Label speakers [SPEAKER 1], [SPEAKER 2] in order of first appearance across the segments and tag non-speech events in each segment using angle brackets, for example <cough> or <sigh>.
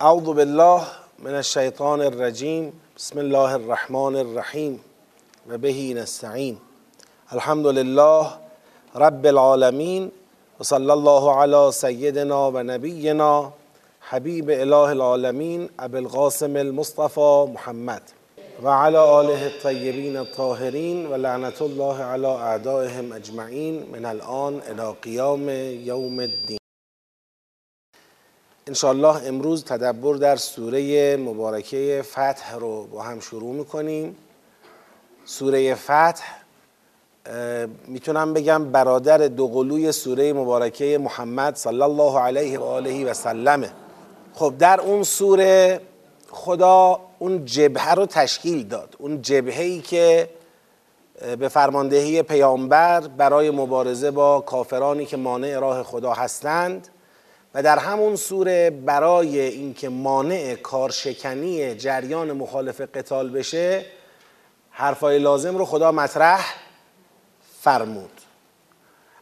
[SPEAKER 1] اعوذ بالله من الشیطان الرجیم بسم الله الرحمن الرحیم و بهی نستعین. الحمد لله رب العالمین و صلی الله علی سیدنا و نبینا حبیب اله العالمین ابو القاسم المصطفى محمد و علی آله الطیبین الطاهرین و لعنت الله علی اعدائهم اجمعین من الان الى قیام یوم الدین. انشاءالله امروز تدبر در سوره مبارکه فتح رو با هم شروع می‌کنیم. سوره فتح می‌تونم بگم برادر دوقلوی سوره مبارکه محمد صلی الله علیه و آله و سلمه. خب در اون سوره خدا اون جبهه رو تشکیل داد. اون جبهه ای که به فرماندهی پیامبر برای مبارزه با کافرانی که مانع راه خدا هستند و در همون سوره برای اینکه مانع کارشکنی جریان مخالف قتال بشه حرفای لازم رو خدا مطرح فرمود.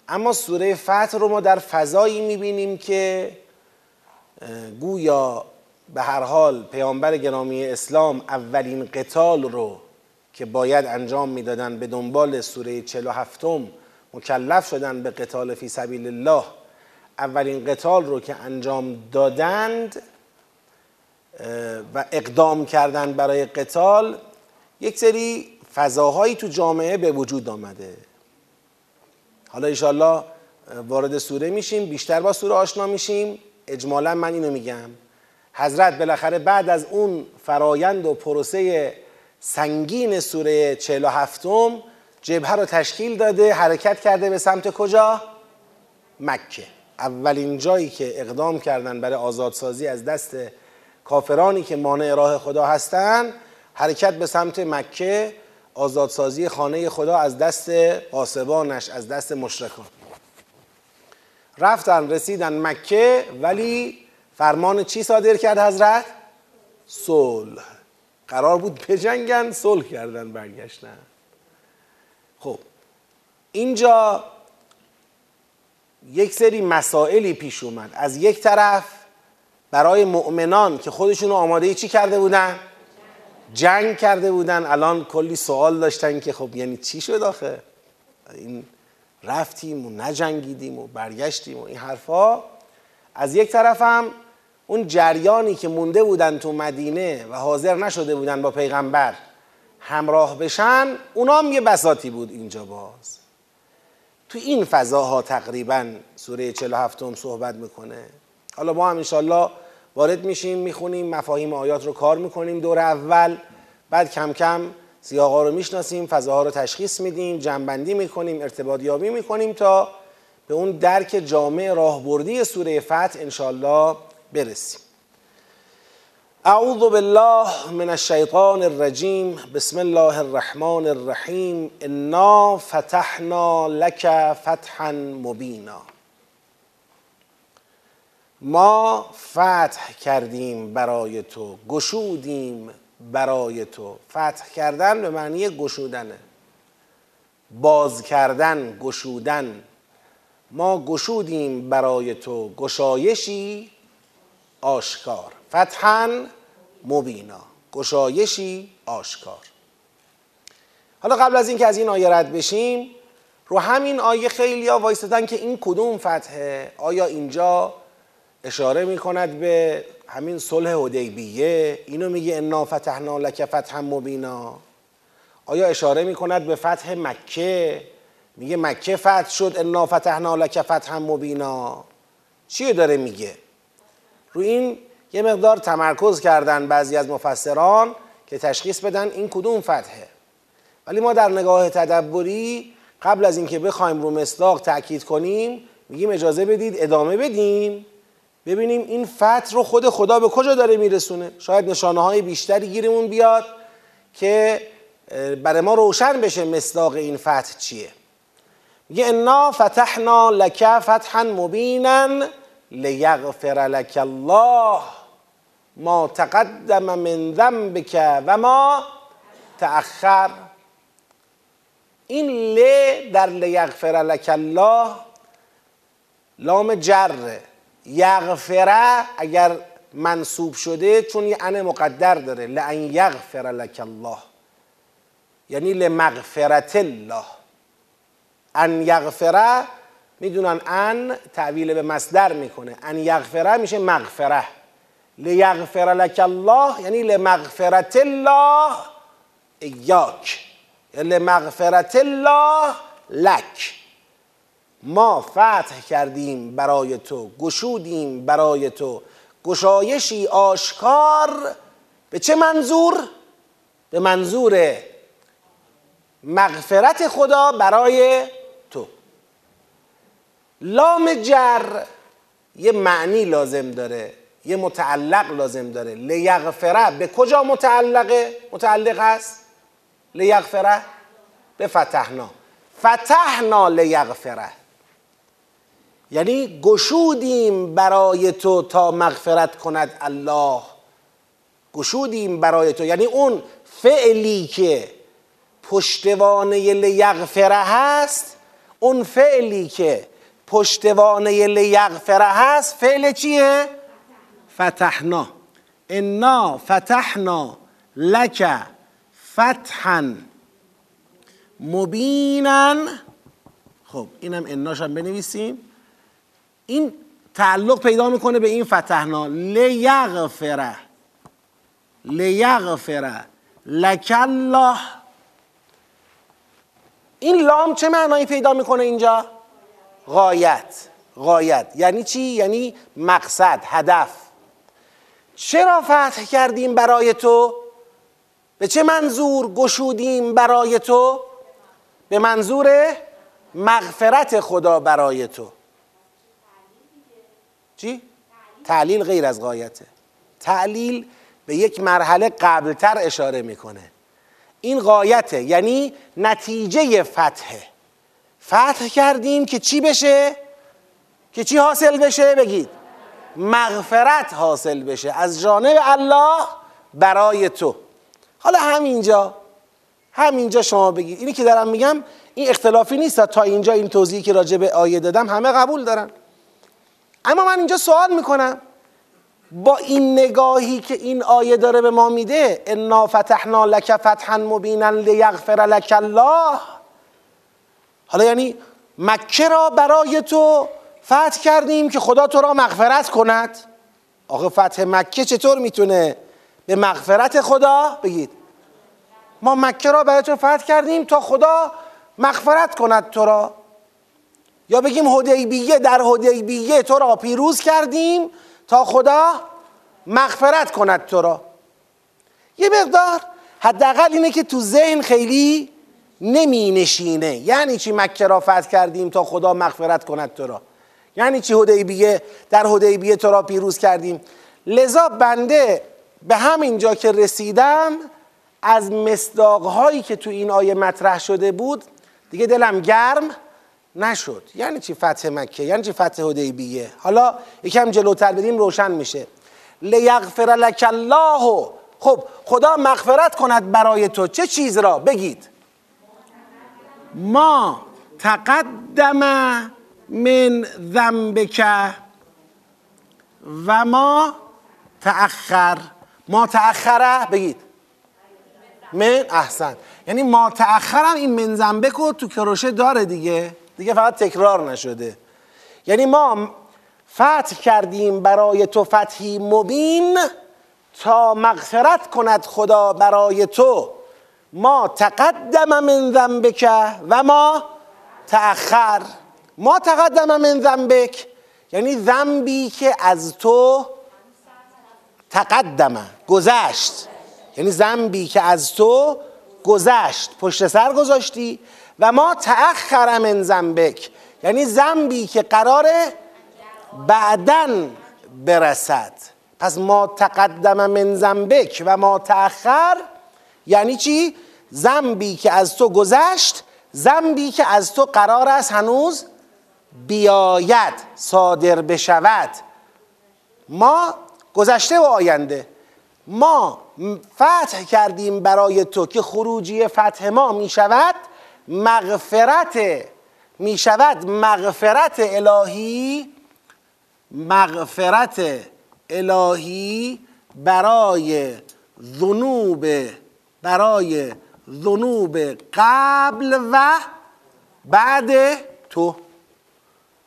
[SPEAKER 1] اما سوره فتح رو ما در فضایی می‌بینیم که گویا به هر حال پیامبر گرامی اسلام اولین قتال رو که باید انجام می‌دادن به دنبال سوره 47 مکلف شدن به قتال فی سبیل الله. اولین قتال رو که انجام دادند و اقدام کردند برای قتال یک سری فضاهایی تو جامعه به وجود آمده. حالا ایشالله وارد سوره میشیم بیشتر با سوره آشنا میشیم. اجمالا من اینو میگم. حضرت بالاخره بعد از اون فرایند و پروسه سنگین سوره 47 جبهه رو تشکیل داده حرکت کرده به سمت کجا؟ مکه. اولین جایی که اقدام کردن برای آزادسازی از دست کافرانی که مانع راه خدا هستند حرکت به سمت مکه آزادسازی خانه خدا از دست قاسبانش از دست مشرکان. رفتن رسیدن مکه ولی فرمان چی صادر کرد حضرت؟ صلح. قرار بود بجنگن صلح کردن برگشتن. خب اینجا یک سری مسائلی پیش اومد از یک طرف برای مؤمنان که خودشون آماده چی کرده بودن؟ جنگ کرده بودن الان کلی سوال داشتن که خب یعنی چی شد آخه؟ این رفتیم و نجنگیدیم و برگشتیم و این حرفا از یک طرف هم اون جریانی که مونده بودن تو مدینه و حاضر نشده بودن با پیغمبر همراه بشن اونا هم یه بساتی بود اینجا باز تو این فضاها تقریبا سوره 47 هم صحبت می‌کنه. حالا ما هم انشالله وارد میشیم می‌خونیم مفاهیم آیات رو کار می‌کنیم. دور اول بعد کم کم سیاقا رو می‌شناسیم فضاها رو تشخیص میدیم جنبندی می‌کنیم ارتباط یابی می‌کنیم تا به اون درک جامع راهبردی سوره فتح انشالله برسیم. اعوذ بالله من الشیطان الرجیم بسم الله الرحمن الرحیم انا فتحنا لك فتحا مبینا ما فتح کردیم برای تو گشودیم برای تو. فتح کردن به معنی گشودنه باز کردن گشودن. ما گشودیم برای تو. گشایشی آشکار. فتحا مبینا گشایشی آشکار. حالا قبل از اینکه از این آیه رد بشیم رو همین آیه خیلی ها وایستدن که این کدوم فتحه آیا اینجا اشاره می کند به همین صلح حدیبیه؟ اینو میگه انا فتحنا لک فتحا مبینا. آیا اشاره می کند به فتح مکه؟ میگه مکه فتح شد انا فتحنا لک فتحا مبینا. چیه داره میگه؟ رو این یه مقدار تمرکز کردن بعضی از مفسران که تشخیص بدن این کدوم فتحه. ولی ما در نگاه تدبری قبل از اینکه بخوایم رو مصداق تاکید کنیم میگیم اجازه بدید ادامه بدیم. ببینیم این فتح رو خود خدا به کجا داره میرسونه؟ شاید نشانه های بیشتری گیرمون بیاد که برای ما روشن بشه مصداق این فتح چیه. میگه انا فتحنا لک فتحا مبینا لیغفر لك الله. ما تقدم من ذنبك و ما تأخر. این ل در لیغفر لك الله لام جره یغفره اگر منصوب شده چون یه ان مقدر داره. لان یغفر لک الله. یعنی لمغفرت الله. ان یغفره می‌دونن ان تعویل به مصدر می‌کنه. ان یغفره میشه مغفره. لیغفر لک الله یعنی لمغفرت الله ایاک. لمغفرت الله لک. ما فتح کردیم برای تو گشودیم برای تو. گشایشی آشکار به چه منظور؟ به منظور مغفرت خدا برای تو. لام جر یه معنی لازم داره. یه متعلق لازم داره لیغفره به کجا متعلقه؟ متعلق است؟ لیغفره به فتحنا فتحنا لیغفره یعنی گشودیم برای تو تا مغفرت کند الله گشودیم برای تو یعنی اون فعلی که پشتوانه لیغفره هست اون فعلی که پشتوانه لیغفره هست فعل چیه؟ فتحنا. انا فتحنا لک فتحا. مبینا. خب اینم اناش هم بنویسیم. این تعلق پیدا می‌کنه به این فتحنا. لیغفره لیغفره لک الله. این لام چه معنایی پیدا می‌کنه اینجا؟ غایت. غایت. یعنی چی؟ یعنی مقصد هدف. چرا فتح کردیم برای تو؟ به چه منظور گشودیم برای تو؟ به منظور مغفرت خدا برای تو. چی؟ تعلیل غیر از غایته. تعلیل به یک مرحله قبلتر اشاره می‌کنه. این غایته یعنی نتیجه فتحه. فتح کردیم که چی بشه؟ که چی حاصل بشه؟ بگید. مغفرت حاصل بشه از جانب الله برای تو. حالا همینجا همینجا شما بگید اینی که دارم میگم این اختلافی نیست تا اینجا این توضیحی که راجع به آیه دادم همه قبول دارن. اما من اینجا سوال می‌کنم. با این نگاهی که این آیه داره به ما میده انا فتحنا لک فتحا مبینا لیغفر لک الله. حالا یعنی مکه را برای تو فتح کردیم که خدا تو را مغفرت کند. آخه فتح مکه چطور می‌تونه به مغفرت خدا؟ بگید. ما مکه را برای تو فتح کردیم تا خدا مغفرت کند تو را. یا بگیم حدیبیه در حدیبیه تو را پیروز کردیم تا خدا مغفرت کند تو را. یه مقدار حداقل اینه که تو ذهن خیلی نمی نشینه. یعنی چی مکه را فتح کردیم تا خدا مغفرت کند تو را. یعنی چی حدیبیه؟ در حدیبیه تو را پیروز کردیم. لذا بنده به همین جا که رسیدم از مصداقهایی که تو این آیه مطرح شده بود دیگه دلم گرم نشد. یعنی چی فتح مکه؟ یعنی چی فتح حدیبیه؟ حالا یکم جلوتر بدیم روشن میشه. لیغفر لک الله. خب خدا مغفرت کند برای تو. چه چیز را؟ بگید. ما تقدم من ذنبک و ما تأخر. ما تأخره؟ بگید. من احسن. یعنی ما تأخرم این من ذنبک رو تو کروشه داره دیگه. دیگه فقط تکرار نشده. یعنی ما فتح کردیم برای تو فتحی مبین تا مغفرت کند خدا برای تو. ما تقدم من ذنبک و ما تأخر. ما تقدم من ذنبک. یعنی ذنبی که از تو تقدم گذشت. یعنی ذنبی که از تو گذشت پشت سر گذاشتی و ما تأخر من ذنبک. یعنی ذنبی که قراره بعدن برسد. پس ما تقدم من ذنبک و ما تأخر یعنی چی؟ ذنبی که از تو گذشت ذنبی که از تو قرار است هنوز بیاید صادر بشود. ما گذشته و آینده. ما فتح کردیم برای تو که خروجی فتح ما می شود مغفرت می شود مغفرت الهی مغفرت الهی برای ذنوب برای ذنوب قبل و بعد تو.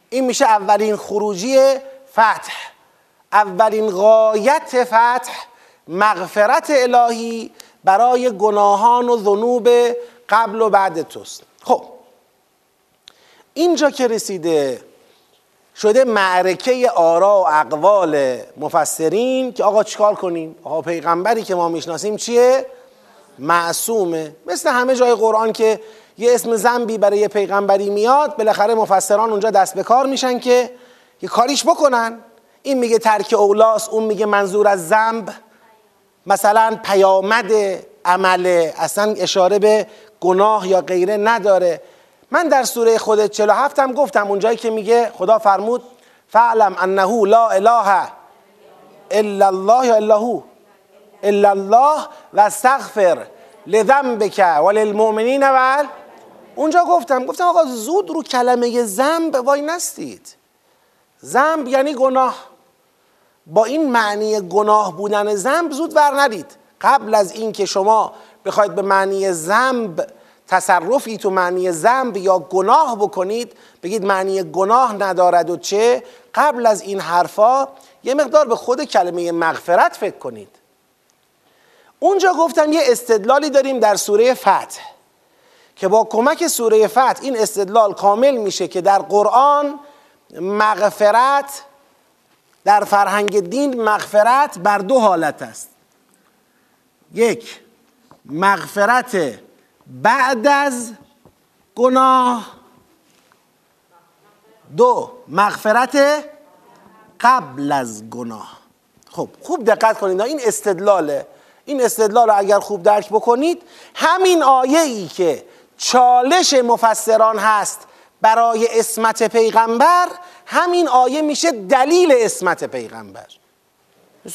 [SPEAKER 1] این میشه اولین خروجی فتح اولین غایت فتح مغفرت الهی برای گناهان و ذنوب قبل و بعد توست. خب اینجا که رسیده شده معرکه آرا و اقوال مفسرین که آقا چیکار کنیم؟ آقا پیغمبری که ما می‌شناسیم چیه؟ معصومه. مثل همه جای قرآن که یه اسم زنبی برای پیغمبری میاد بالاخره مفسران اونجا دست به کار میشن که یه کاریش بکنن. این میگه ترک اولاس اون میگه منظور از زنب. مثلا پیامد عمله اصلا اشاره به گناه یا غیره نداره. من در سوره خود 47 هم گفتم اونجایی که میگه خدا فرمود فعلم انه لا اله الا الله یا الا هو. الا الله و استغفر لذنبک وللمؤمنین و اونجا گفتم گفتم آقا زود رو کلمه ذنب وای نستید. ذنب یعنی گناه. با این معنی گناه بودن ذنب زود ور ندید قبل از اینکه شما بخواید به معنی ذنب تصرفی تو معنی ذنب یا گناه بکنید بگید معنی گناه ندارد و چه قبل از این حرفا یه مقدار به خود کلمه مغفرت فکر کنید. اونجا گفتم یه استدلالی داریم در سوره فتح. که با کمک سوره فتح این استدلال کامل میشه که در قرآن مغفرت در فرهنگ دین مغفرت بر دو حالت است. یک مغفرت بعد از گناه. دو مغفرت قبل از گناه. خب خوب دقت کنید. این استدلاله. این استدلال رو اگر خوب درک بکنید همین آیه ای که چالش مفسران هست. برای اسمت پیغمبر همین آیه میشه دلیل اسمت پیغمبر.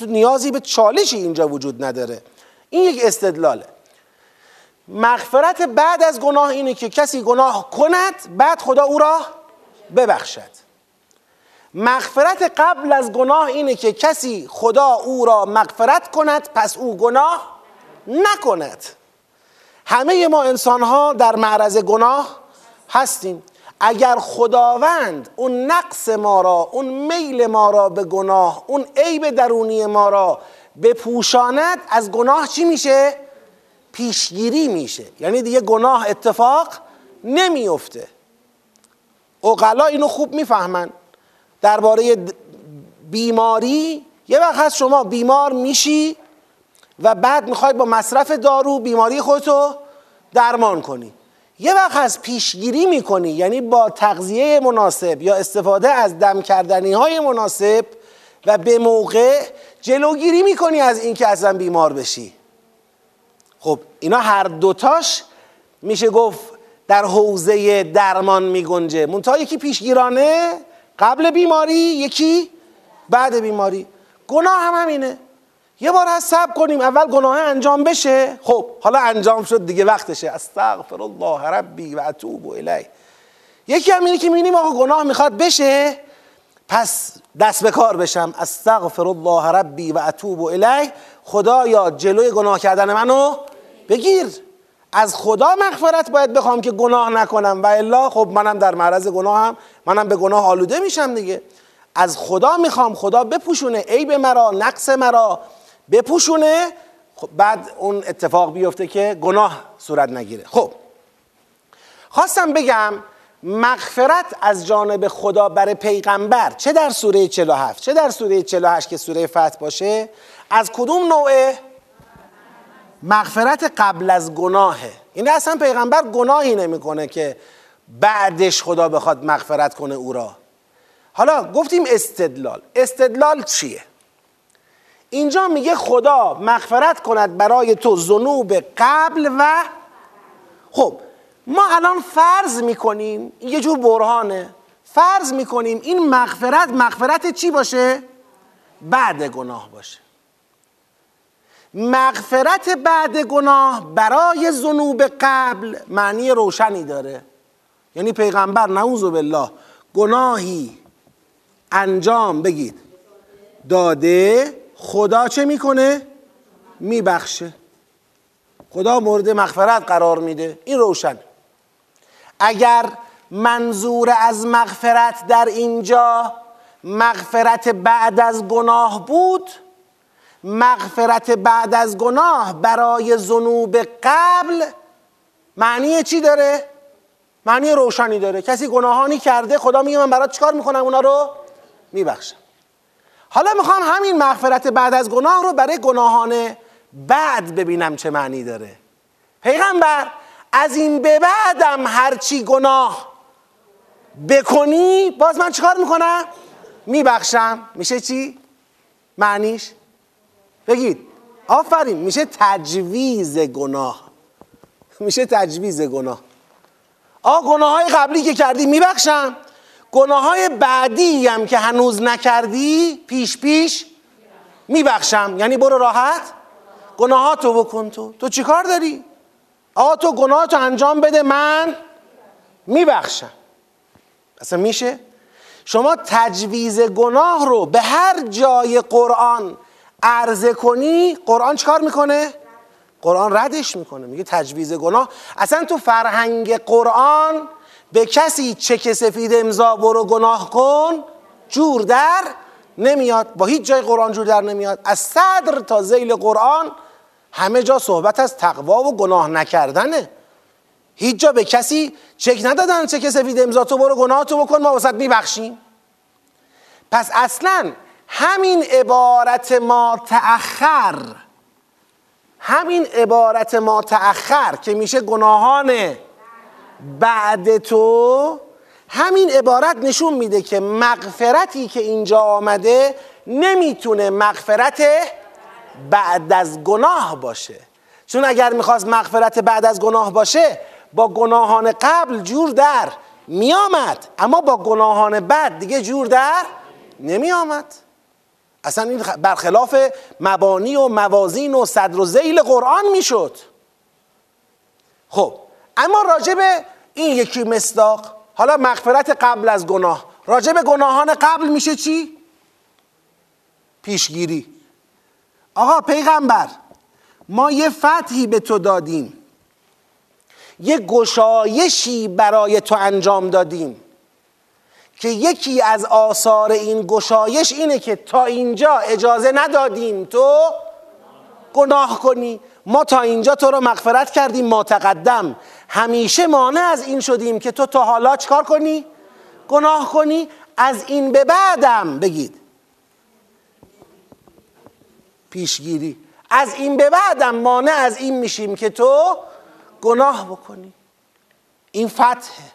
[SPEAKER 1] نیازی به چالشی اینجا وجود نداره. این یک استدلاله. مغفرت بعد از گناه اینه که کسی گناه کند بعد خدا او را ببخشد. مغفرت قبل از گناه اینه که کسی خدا او را مغفرت کند پس او گناه نکند. همه ما انسان ها در معرض گناه هستیم. اگر خداوند اون نقص ما را اون میل ما را به گناه اون عیب درونی ما را بپوشاند از گناه چی میشه؟ پیشگیری میشه. یعنی دیگه گناه اتفاق نمیفته اقلا اینو خوب می‌فهمن. درباره بیماری یه وقت شما بیمار میشی و بعد می‌خوای با مصرف دارو بیماری خودتو درمان کنی. یه وقت هست پیشگیری می‌کنی یعنی با تغذیه مناسب یا استفاده از دم کردنی های مناسب و به موقع جلوگیری می‌کنی از اینکه اصلا بیمار بشی. خب اینا هر دوتاش میشه گفت در حوزه درمان میگنجه. منتها یکی پیشگیرانه قبل بیماری یکی بعد بیماری. گناه هم همینه. یه بار از سب کنیم اول گناه انجام بشه. خب حالا انجام شد دیگه وقتشه. استغفر الله ربی و اتوب الی یکی هم اینه که می‌بینیم آقا گناه می‌خواد بشه. پس دست به کار بشم. استغفر الله ربی و اتوب الی خدایا جلوی گناه کردن منو بگیر. از خدا مغفرت باید بخوام که گناه نکنم. و الا خب منم در معرض گناهم. منم به گناه آلوده میشم دیگه. از خدا می‌خوام خدا بپوشونه. عیب مرا نقص مرا. بپوشونه خب بعد اون اتفاق بیفته که گناه صورت نگیره. خب خواستم بگم مغفرت از جانب خدا برای پیغمبر چه در سوره 47 چه در سوره 48 که سوره فتح باشه؟ از کدوم نوعه مغفرت قبل از گناهه؟ یعنی اصلا پیغمبر گناهی نمی‌کنه که بعدش خدا بخواد مغفرت کنه او را. حالا گفتیم استدلال. استدلال چیه؟ اینجا میگه خدا مغفرت کند برای تو ذنوب قبل و خب ما الان فرض می‌کنیم یه جور برهانه فرض می‌کنیم این مغفرت مغفرت چی باشه؟ بعد گناه باشه. مغفرت بعد گناه برای ذنوب قبل معنی روشنی داره. یعنی پیغمبر نعوذ بالله گناهی انجام بگید داده خدا چه می‌کنه؟ میبخشه. خدا مورد مغفرت قرار میده. این روشن. اگر منظور از مغفرت در اینجا مغفرت بعد از گناه بود مغفرت بعد از گناه برای ذنوب قبل معنی چی داره؟ معنی روشنی داره. کسی گناهانی کرده خدا میگه من برات چیکار می‌کنم؟ اونا رو میبخشم. حالا می‌خوام همین مغفرت بعد از گناه رو برای گناهان بعد ببینم چه معنی داره. پیغمبر از این به بعدم هرچی گناه بکنی باز من چیکار می‌کنم؟ میبخشم. میشه چی؟ معنیش؟ بگید. آفرین میشه تجویز گناه. میشه تجویز گناه. آ گناه های قبلی که کردی میبخشم. گناه های بعدی هم که هنوز نکردی پیش پیش میبخشم. یعنی برو راحت. گناهاتو بکن تو. تو چیکار داری؟ آقا تو گناهاتو انجام بده من میبخشم. اصلا میشه؟ شما تجویز گناه رو به هر جای قرآن عرضه کنی قرآن چکار می‌کنه؟ قرآن ردش می‌کنه. میگه تجویز گناه. اصلا تو فرهنگ قرآن به کسی چک سفید امضا برو گناه کن جور در نمیاد. با هیچ جای قرآن جور در نمیاد. از صدر تا زیل قرآن همه جا صحبت از تقوا و گناه نکردنه. هیچ جا به کسی چک ندادن چک سفید امضا تو برو گناه تو بکن ما وسط میبخشیم. پس اصلا همین عبارت ما تأخر همین عبارت ما تأخر که میشه گناهان بعد تو همین عبارت نشون میده که مغفرتی که اینجا آمده نمی‌تونه مغفرت بعد از گناه باشه. چون اگر می‌خواست مغفرت بعد از گناه باشه با گناهان قبل جور در میآمد. اما با گناهان بعد دیگه جور در نمیآمد. اصلا این برخلاف مبانی و موازین و صدر و زیل قرآن می‌شد. خب اما راجع به این یکی مصداق. حالا مغفرت قبل از گناه. راجع به گناهان قبل میشه چی؟ پیشگیری. آقا پیغمبر ما یه فتحی به تو دادیم. یه گشایشی برای تو انجام دادیم. که یکی از آثار این گشایش اینه که تا اینجا اجازه ندادیم تو گناه کنی. ما تا اینجا تو رو مغفرت کردیم ما تقدم. همیشه مانع از این شدیم که تو تا حالا چکار کنی؟ گناه کنی؟ از این به بعدم بگید. پیشگیری. از این به بعدم مانع از این میشیم که تو گناه بکنی. این فتحه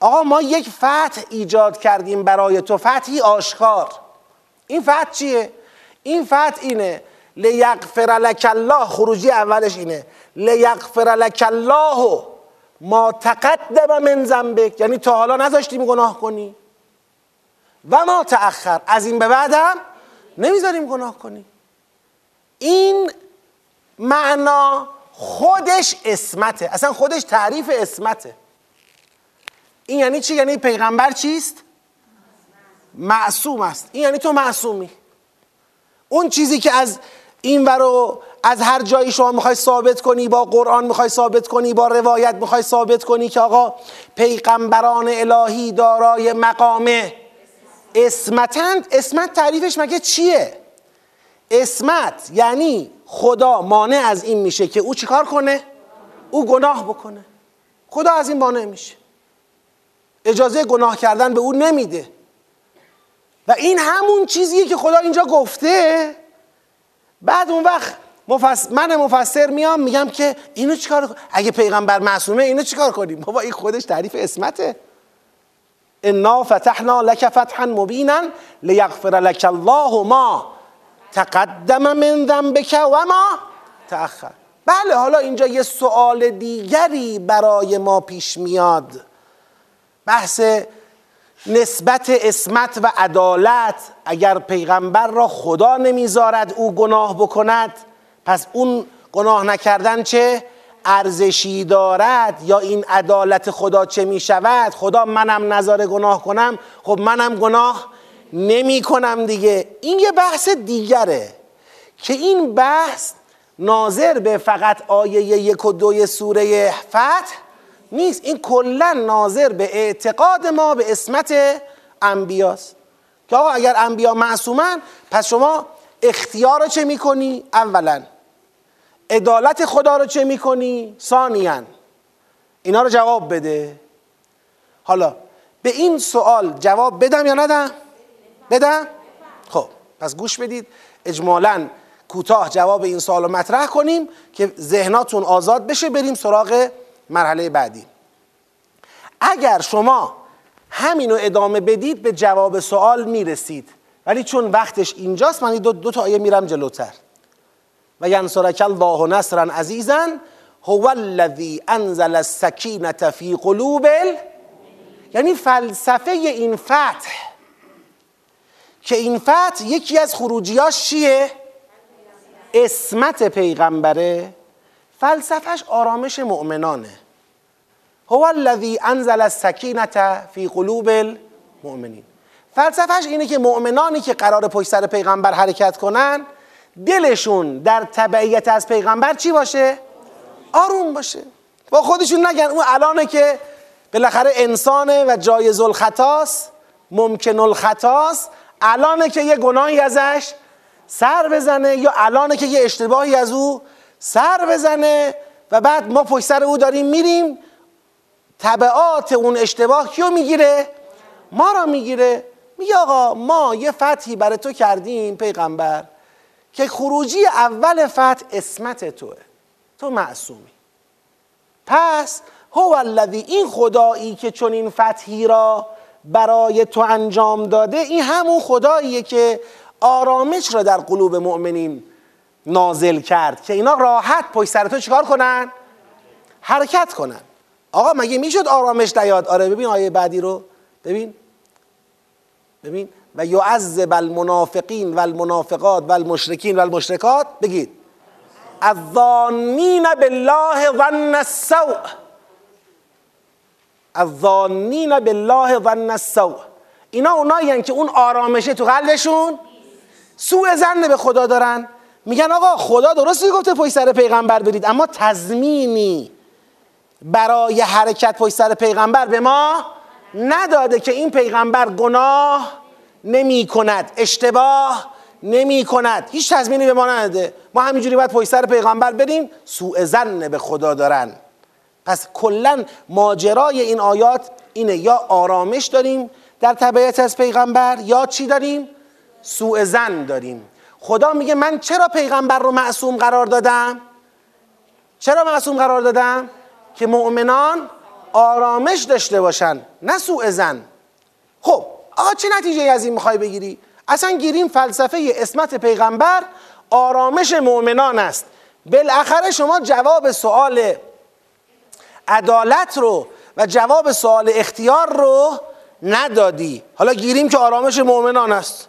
[SPEAKER 1] آقا ما یک فتح ایجاد کردیم برای تو فتحی آشکار. این فتح چیه؟ این فتح اینه. لیغفر لک الله خروجی اولش اینه. لیغفر لک الله ما تقدم من ذنبک. یعنی تا حالا نذاشتیم گناه کنی. و ما تأخر. از این به بعدم نمی‌ذاریم گناه کنی. این معنا خودش اسمته. اصلا خودش تعریف اسمته. این یعنی چی؟ یعنی پیغمبر چیست؟ معصوم است. این یعنی تو معصومی. اون چیزی که از این رو از هر جایی شما می‌خوای ثابت کنی با قرآن می‌خوای ثابت کنی با روایت می‌خوای ثابت کنی که آقا پیغمبران الهی دارای مقام اسمتند اسمت تعریفش مگه چیه؟ اسمت یعنی خدا مانع از این میشه که او چیکار کنه؟ او گناه بکنه. خدا از این مانع میشه. اجازه گناه کردن به او نمیده. و این همون چیزیه که خدا اینجا گفته. بعد اون وقت من مفسر میام میگم که اینو چیکار اگه پیغمبر معصومه اینو چیکار کنیم؟ بابا این خودش تعریف اسمته انا فتحنا لك فتحا مبینا لیغفر لك الله ما تقدم من ذنبك و ما تأخر. بله حالا اینجا یه سوال دیگری برای ما پیش میاد. بحث نسبت اسمت و عدالت اگر پیغمبر را خدا نمی‌ذارد او گناه بکند پس اون گناه نکردن چه؟ ارزشی دارد یا این عدالت خدا چه می شود؟ خدا منم نظر گناه کنم؟ خب منم گناه نمی کنم دیگه. این یه بحث دیگره که این بحث ناظر به فقط آیه یک و دوی سوره فتح نیست. این کلا ناظر به اعتقاد ما به اسمت انبیاست. که آقا اگر انبیا معصومن پس شما اختیار چه می‌کنی؟ اولا عدالت خدا رو چه می‌کنی؟ ثانیا. اینا رو جواب بده. حالا به این سوال جواب بدم یا ندم؟ بدم؟ خب پس گوش بدید. اجمالا کوتاه جواب این سوال رو مطرح کنیم که ذهناتون آزاد بشه. بریم سراغ مرحله بعدی. اگر شما همینو ادامه بدید به جواب سوال می‌رسید. ولی چون وقتش اینجاست من دو, دو تا آیه میرم جلوتر. و ینصرک الله نصرا عزیزا هو الذی انزل السکینه فی قلوب یعنی فلسفه این فتح. که این فتح یکی از خروجیاش چیه؟ اسمت پیغمبره. فلسفهش آرامش مؤمنانه. هو الذی انزل السکینه فی قلوب المؤمنین. فلسفهش اینه که مؤمنانی که قرار پشت سر پیغمبر حرکت کنن دلشون در تبعیت از پیغمبر چی باشه؟ آروم باشه. با خودشون نگن. اون الانه که بالاخره انسانه و جایز الخطاست ممکن الخطاست. الانه که یه گناهی ازش سر بزنه یا الانه که یه اشتباهی از او سر بزنه و بعد ما پشت سر او داریم میریم طبعات اون اشتباه کیو می‌گیره؟ ما را می‌گیره. میگه آقا ما یه فتحی برای تو کردیم پیغمبر. که خروجی اول فتح اسمت توه. تو معصومی. پس هو الذی این خدایی که چون این فتحی را برای تو انجام داده این همون خداییه که آرامش را در قلوب مؤمنین نازل کرد که اینا راحت پشت سر تو چیکار کنن؟ حرکت کنن. آقا مگه می‌شد آرامش نیاد؟ آره ببین آیه بعدی رو. ببین. ببین. و یعذب المنافقین و المنافقات و المشرکین و المشرکات بگید. الظانین بالله ظن السوء. الظانین بالله ظن السوء. اینا اونایی که اون آرامشه تو قلبشون سوء زن به خدا دارن. میگن آقا خدا درستی گفته پشت سر پیغمبر برید اما تضمینی برای حرکت پشت سر پیغمبر به ما نداده که این پیغمبر گناه نمی کند. اشتباه نمی کند. هیچ تضمینی به ما نداده. ما همینجوری باید پشت سر پیغمبر بریم. سوء زن به خدا دارن. پس کلا ماجرای این آیات اینه. یا آرامش داریم در طبیعت از پیغمبر یا چی داریم؟ سوء زن داریم. خدا میگه من چرا پیغمبر رو معصوم قرار دادم؟ چرا معصوم قرار دادم؟ که مؤمنان آرامش داشته باشن نه سوء زن خب آقا چه نتیجه از این می‌خوای بگیری؟ اصلا گیریم فلسفه اسمت پیغمبر آرامش مؤمنان است. بالاخره شما جواب سوال عدالت رو و جواب سوال اختیار رو ندادی. حالا گیریم که آرامش مؤمنان است.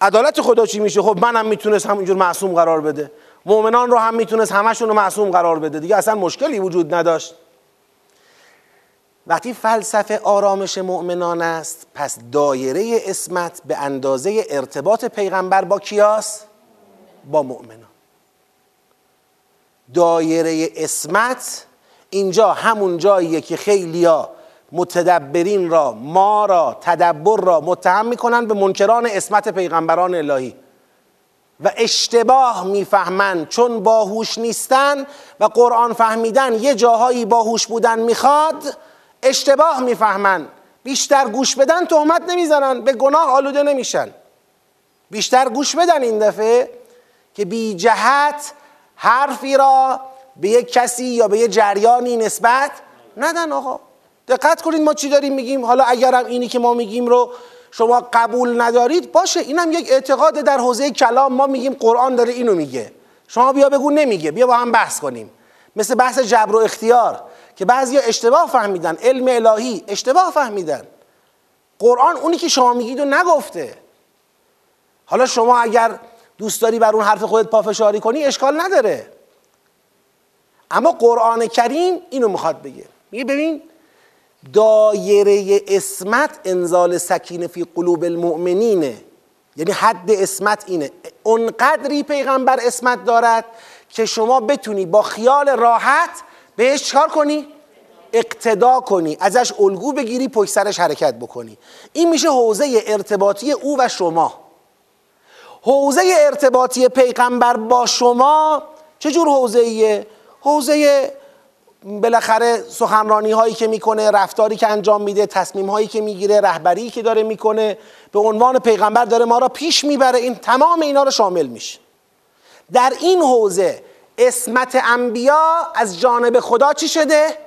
[SPEAKER 1] عدالت خدا چی میشه؟ خب منم می‌تونست همینجور معصوم قرار بده. مؤمنان رو هم می‌تونست همشون رو معصوم قرار بده. دیگه اصلا مشکلی وجود نداشت. وقتی فلسفه آرامش مؤمنان است پس دایره اسمت به اندازه ارتباط پیغمبر با کیاس؟ با مؤمنان. دایره اسمت اینجا همون جاییه که خیلیا متدبرین را ما را تدبر را متهم می‌کنن به منکران اسمت پیغمبران الهی. و اشتباه می‌فهمند چون باهوش نیستن و قرآن فهمیدن یه جاهایی باهوش بودن می‌خواد اشتباه می‌فهمن. بیشتر گوش بدن تهمت نمی‌زنن به گناه آلوده نمیشن. بیشتر گوش بدن این دفعه که بی جهت حرفی را به یک کسی یا به یک جریانی نسبت ندن آقا. دقت کنید ما چی داریم میگیم؟ حالا اگرم اینی که ما میگیم رو شما قبول ندارید باشه. اینم یک اعتقاد در حوزه کلام. ما میگیم قرآن داره اینو میگه. شما بیا بگو نمیگه. بیا با هم بحث کنیم. مثل بحث جبر و اختیار. که بعضی اشتباه فهمیدن علم الهی اشتباه فهمیدن. قرآن اونی که شما میگید و نگفته. حالا شما اگر دوست داری بر اون حرف خودت پافشاری کنی اشکال نداره. اما قرآن کریم اینو می‌خواد بگه. میگه ببین دایره اسمت انزال سکینه فی قلوب المؤمنینه. یعنی حد اسمت اینه. اونقدری پیغمبر اسمت دارد که شما بتونی با خیال راحت بهش چکار کنی؟ اقتدا کنی ازش الگو بگیری پشت سرش حرکت بکنی این میشه حوزه ارتباطی او و شما حوزه ارتباطی پیغمبر با شما چجور حوزه ایه؟ حوزه بالاخره سخنرانی هایی که می‌کنه رفتاری که انجام میده تصمیم هایی که می‌گیره رهبری که داره می‌کنه به عنوان پیغمبر داره ما را پیش می‌بره این تمام اینا رو شامل میشه در این حوزه اسمت انبیا از جانب خدا چی شده؟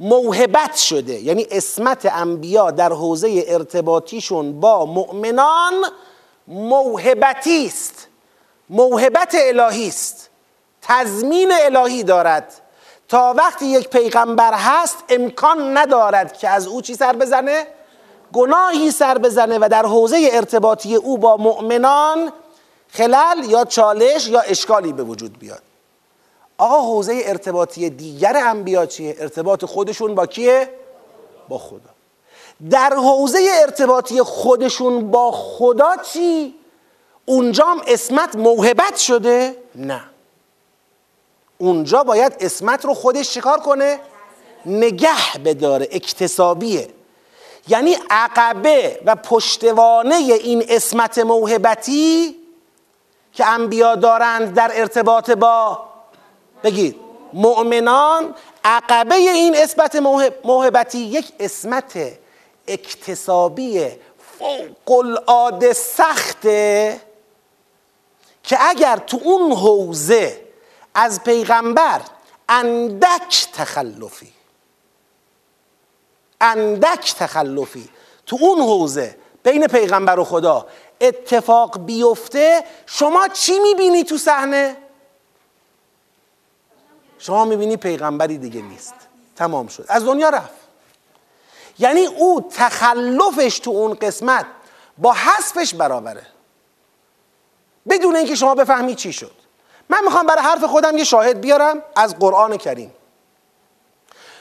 [SPEAKER 1] موهبت شده. یعنی اسمت انبیا در حوزه ارتباطیشون با مؤمنان موهبتی است. موهبت الهی است. تضمین الهی دارد. تا وقتی یک پیغمبر هست امکان ندارد که از او چی سر بزنه؟ گناهی سر بزنه و در حوزه ارتباطی او با مؤمنان خلل یا چالش یا اشکالی به وجود بیاد. آقا حوزه ارتباطی دیگر انبیا چیه؟ ارتباط خودشون با کیه؟ با خدا. در حوزه ارتباطی خودشون با خدا چی؟ اونجام اسمت موهبت شده؟ نه. اونجا باید اسمت رو خودش چکار کنه؟ نگه بداره اکتسابیه. یعنی عقبه و پشتوانه این اسمت موهبتی که انبیا دارند در ارتباط با بگید مؤمنان عقبه این اسمت موهبتی یک اسمت اکتسابی فوق العاده سخته که اگر تو اون حوزه از پیغمبر اندک تخلفی اندک تخلفی تو اون حوزه بین پیغمبر و خدا اتفاق بیفته شما چی می‌بینی تو صحنه؟ شما می‌بینی پیغمبری دیگه نیست. تمام شد. از دنیا رفت. یعنی او تخلفش تو اون قسمت با حذفش برابره. بدون اینکه شما بفهمی چی شد. من می‌خوام برای حرف خودم یه شاهد بیارم از قرآن کریم.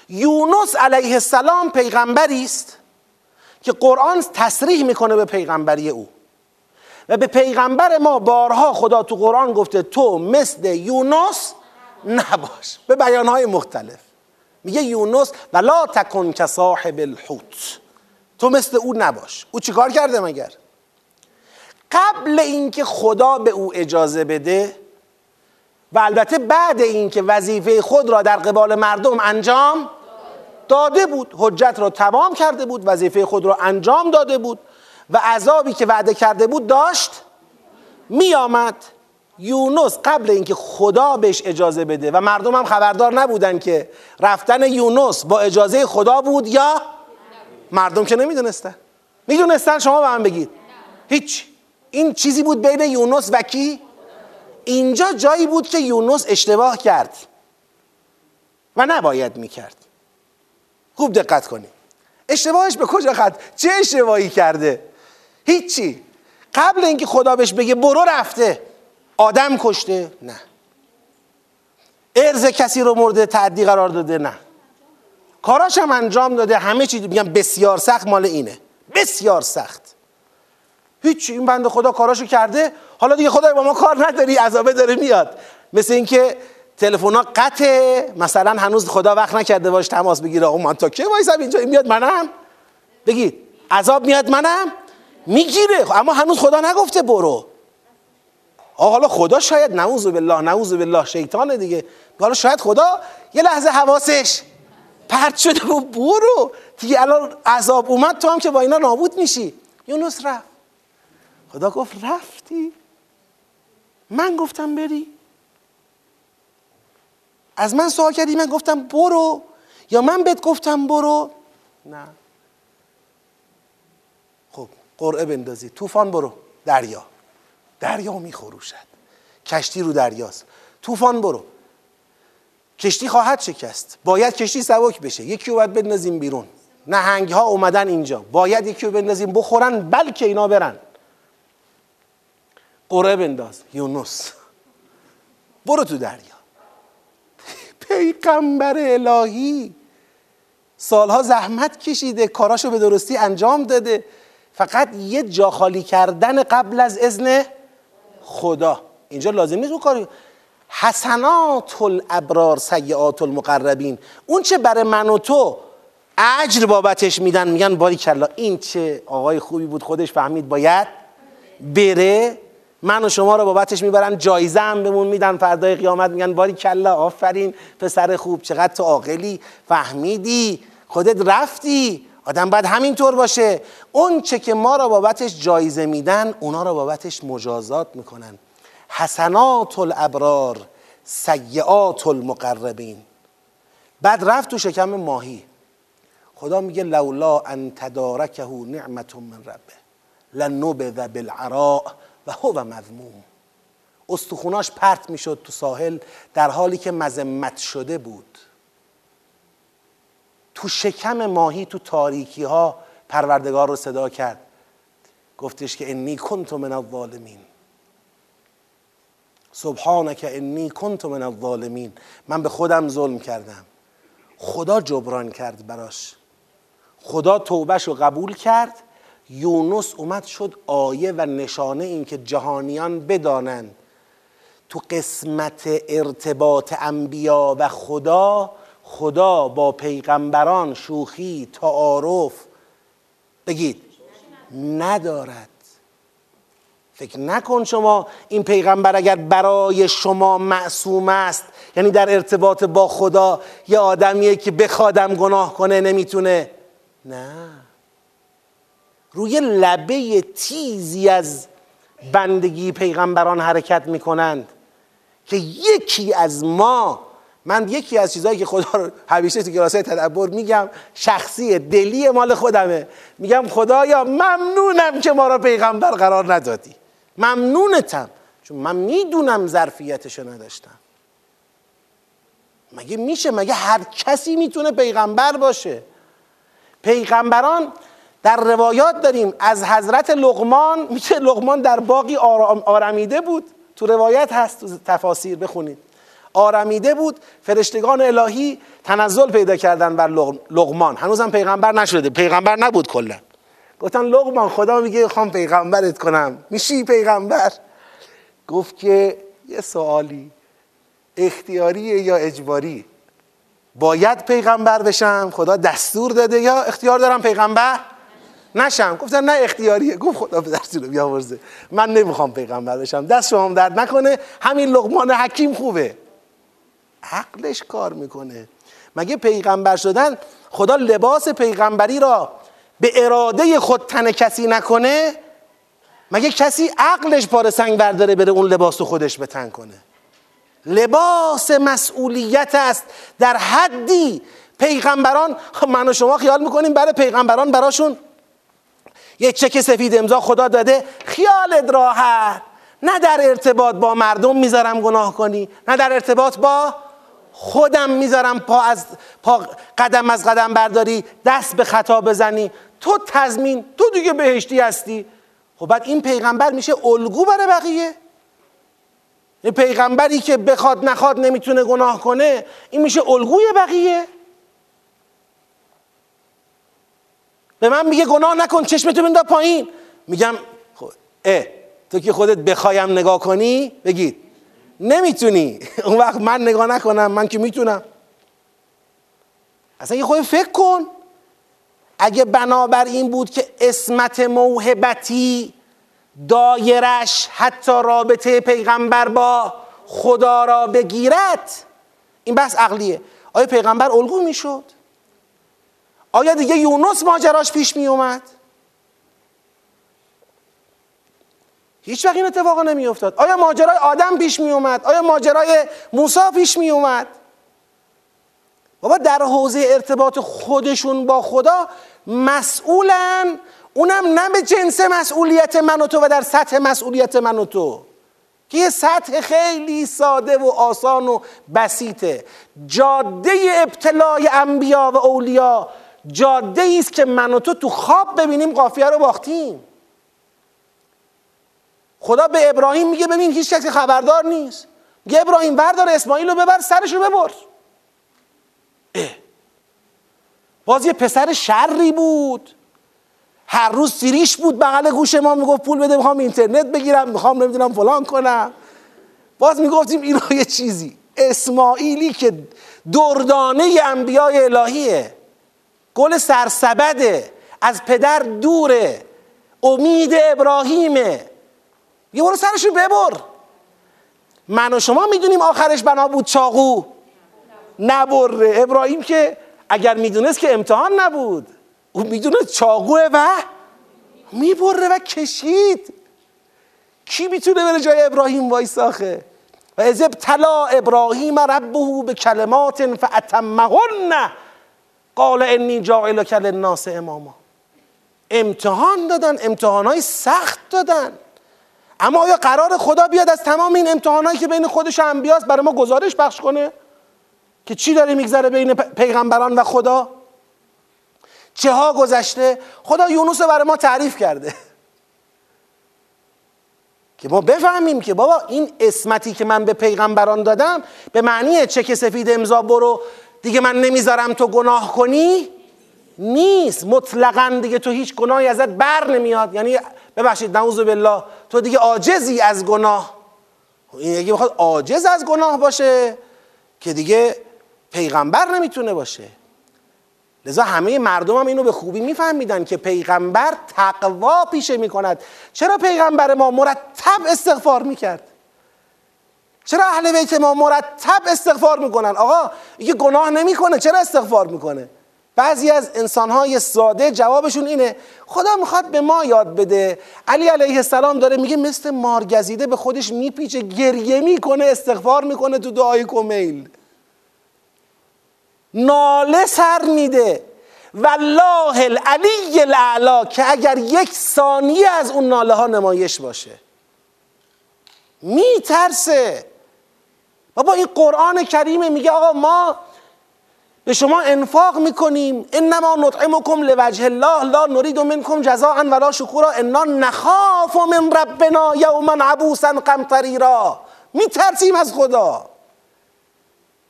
[SPEAKER 1] یونس علیه السلام پیغمبری است که قرآن تصریح می‌کنه به پیغمبری او. و به پیغمبر ما بارها خدا تو قرآن گفته تو مثل یونس نباش. به بیانهای مختلف. میگه یونس ولا تکن که صاحب الحوت. تو مثل او نباش. او چیکار کرده مگر؟ قبل اینکه خدا به او اجازه بده و البته بعد اینکه وظیفه خود را در قبال مردم انجام داده بود حجت را تمام کرده بود وظیفه خود را انجام داده بود و عذابی که وعده کرده بود داشت می آمد یونس قبل اینکه خدا بهش اجازه بده و مردم هم خبردار نبودن که رفتن یونس با اجازه خدا بود یا مردم که نمی‌دونستن می‌دونستن؟ شما به من بگید. هیچ. این چیزی بود بین یونس و کی؟ اینجا جایی بود که یونس اشتباه کرد و نباید می‌کرد. خوب دقت کنید. اشتباهش به کجا خد چه اشتباهی کرده؟ هیچی. قبل اینکه خدا بهش بگه برو رفته. آدم کشته؟ نه. ارز کسی رو مورد تعدی قرار داده؟ نه. کاراش هم انجام داده. همه چی میگم بسیار سخت مال اینه. بسیار سخت. هیچ این بنده خدا کاراشو کرده؟ حالا دیگه خدای با ما کار نداری عذابه داره میاد. مثل اینکه تلفن قطعه. مثلا هنوز خدا وقت نکرده باش تماس بگیره. اون من تا که وایسم؟ اینجا میاد منم. بگید. عذاب میاد منم؟ می‌گیره. اما هنوز خدا نگفته برو. آه حالا خدا شاید نعوذ بالله نعوذ بالله شیطان دیگه. حالا شاید خدا یه لحظه حواسش پرت شده و برو. دیگه الان عذاب اومد تو هم که با اینا نابود میشی. یونس رفت. خدا گفت رفتی؟ من گفتم بری. از من سوال کردی؟ من گفتم برو. یا من بهت گفتم برو؟ نه. خب قرعه بندازی. طوفان برو دریا. دریا میخروشد. کشتی رو دریاست. طوفان برو. کشتی خواهد شکست. باید کشتی سبک بشه. یکی رو باید بندازیم بیرون. نهنگ ها اومدن اینجا. باید یکی رو بندازیم بخورن بلکه اینا برن. قره بنداز. یونس. برو تو دریا. پیغمبر الهی. سالها زحمت کشیده. کاراشو به درستی انجام داده. فقط یه جا خالی کردن قبل از اذن خدا. اینجا لازم نیست اون کاری. حسنات الابرار سیعات المقربین اون چه برای من و تو اجر بابتش میدن میگن باری کلا. این چه آقای خوبی بود خودش فهمید باید بره. من و شما رو بابتش می‌برن جایزه هم بهمون میدن. فردای قیامت میگن باری کلا آفرین. پسر خوب چقدر تو عاقلی. فهمیدی. خودت رفتی. آدم باید همینطور باشه. اون چه که ما را بابتش جایزه میدن اونا را بابتش مجازات می‌کنن. حسنات الابرار سیعات المقربین. بعد رفت تو شکم ماهی. خدا میگه لولا ان تدارکه نعمت من ربه. لنبذ بالعراء و هو مذموم. استخوناش پرت می‌شد تو ساحل در حالی که مذمت شده بود. تو شکم ماهی تو تاریکی ها پروردگار رو صدا کرد. گفتش که انی کنت من الظالمین. سبحانك انی کنت من الظالمین. من به خودم ظلم کردم. خدا جبران کرد براش. خدا توبهش رو قبول کرد. یونس اومد شد آیه و نشانه این که جهانیان بدانند. تو قسمت ارتباط انبیا و خدا خدا با پیغمبران شوخی تعارف بگید. ندارد. فکر نکن شما این پیغمبر اگر برای شما معصوم است یعنی در ارتباط با خدا یه آدمیه که بخوادم گناه کنه نمی‌تونه. نه. روی لبه تیزی از بندگی پیغمبران حرکت می‌کنند که یکی از ما من یکی از چیزهایی که خدا رو همیشه تو کلاسای تدبر میگم شخصی دلی مال خودمه. میگم خدایا ممنونم که ما را پیغمبر قرار ندادی. ممنونتم چون من می‌دونم ظرفیتشو نداشتم. مگه میشه؟ مگه هر کسی می‌تونه پیغمبر باشه؟ پیغمبران در روایات داریم از حضرت لغمان میشه لغمان در باقی آرمیده بود. تو روایت هست تو تفاسیر بخونید. آرمیده بود. فرشتگان الهی تنزل پیدا کردن بر لغمان. هنوزم پیغمبر نشده. پیغمبر نبود کلا. گفتن لغمان خدا میگه خوام پیغمبرت کنم. میشی پیغمبر؟ گفت که یه سوالی. اختیاریه یا اجباری؟ باید پیغمبر بشم؟ خدا دستور داده یا اختیار دارم پیغمبر نشم؟ گفتن نه اختیاریه. گفت خدا به رو بیاورزه. من نمی‌خوام پیغمبر بشم. دست شما درد نکنه. همین لقمان حکیم خوبه. عقلش کار می‌کنه. مگه پیغمبر شدن خدا لباس پیغمبری را به اراده خود تن کسی نکنه؟ مگه کسی عقلش پاره سنگ برداره بره اون لباس رو خودش به تن کنه؟ لباس مسئولیت است. در حدی پیغمبران خب من و شما خیال می‌کنیم برای پیغمبران براشون یه چک سفید امضا خدا داده خیالت راحت. نه در ارتباط با مردم می‌ذارم گناه کنی نه در ارتباط با خودم می‌ذارم پا از پا قدم از قدم برداری دست به خطا بزنی. تو تضمین تو دیگه بهشتی هستی. خب بعد این پیغمبر میشه الگو برای بقیه. این پیغمبری که بخواد نخواد نمی‌تونه گناه کنه این میشه الگوی بقیه. به من میگه گناه نکن چشمتو بندا پایین. میگم خب اه تو که خودت بخوایم نگاه کنی بگید. نمی‌تونی. اون وقت من نگاه نکنم من که می‌تونم. اصلا یه خود فکر کن. اگه بنابر این بود که اسمت موهبتی دایرش حتی رابطه پیغمبر با خدا را بگیرد این بحث عقلیه. آیا پیغمبر الگو می‌شد؟ آیا دیگه یونس ماجراش پیش می اومد هیچ وقت این اتفاق نمی افتاد آیا ماجرای آدم پیش می اومد آیا ماجرای موسی پیش می اومد بابا در حوزه ارتباط خودشون با خدا مسئولن. اونم نه به جنس مسئولیت من و تو و در سطح مسئولیت من و تو. که یه سطح خیلی ساده و آسان و بسیطه. جاده ابتلای انبیا و اولیا جاده است که من و تو تو خواب ببینیم قافیه رو باختیم. خدا به ابراهیم میگه ببین هیچ کسی خبردار نیست. میگه ابراهیم بردار اسماعیل رو ببر سرش رو ببر. باز یه پسر شری بود. هر روز سیریش بود بغل گوش ما می‌گفت پول بده می‌خوام اینترنت بگیرم می‌خوام نمی‌دونم فلان کنم. باز می‌گفتیم اینا یه چیزی. اسماعیلی که دردانه انبیای الهیه. گل سرسبده. از پدر دوره. امید ابراهیمه. یه برو سرشو ببر. من و شما می‌دونیم آخرش بنا بود چاقو. نبره. ابراهیم که اگر می‌دونست که امتحان نبود. او می‌دونه چاقوه و می‌بره و کشید. کی می‌تونه بره جای ابراهیم وایساخه؟ و از ابتلا ابراهیم ربه به کلمات فاتمهن قال انی جاعلک للناس اماما. امتحان دادن امتحانهای سخت دادن. اما آیا قرار خدا بیاد از تمام این امتحانهایی که بین خودش و انبیاست برای ما گزارش بخش کنه؟ که چی داره میگذره بین پیغمبران و خدا؟ چه ها گذشته؟ خدا یونس رو برای ما تعریف کرده. <laughs> که ما بفهمیم که بابا این اسمتی که من به پیغمبران دادم به معنی چک سفید امضا برو دیگه من نمی‌ذارم تو گناه کنی؟ نیست. مطلقا دیگه تو هیچ گناهی ازت بر نمیاد. یعنی ببخشید نعوذ بالله. تو دیگه عاجزی از گناه. این اگه بخواد عاجز از گناه باشه که دیگه پیغمبر نمی‌تونه باشه. لذا همه مردم هم اینو به خوبی میفهمیدن که پیغمبر تقوا پیشه می‌کند. چرا پیغمبر ما مرتب استغفار می‌کرد؟ چرا اهل بیت ما مرتب استغفار می‌کنن؟ آقا یه گناه نمی‌کنه چرا استغفار می‌کنه؟ بعضی از انسانهای ساده جوابشون اینه خدا می‌خواد به ما یاد بده. علی علیه السلام داره میگه مثل مارگزیده به خودش میپیچه گریه می‌کنه استغفار می‌کنه تو دعای کمیل. ناله سر میده. والله العلی الاعلا که اگر یک ثانیه از اون ناله ها نمایش باشه. میترسه. بابا این قرآن کریمه میگه آقا ما به شما انفاق می‌کنیم. انما نطعمکم لوجه الله لا نرید منکم جزاء ولا شکورا. انا نخاف من ربنا یوما عبوسا قمطریرا. میترسیم از خدا.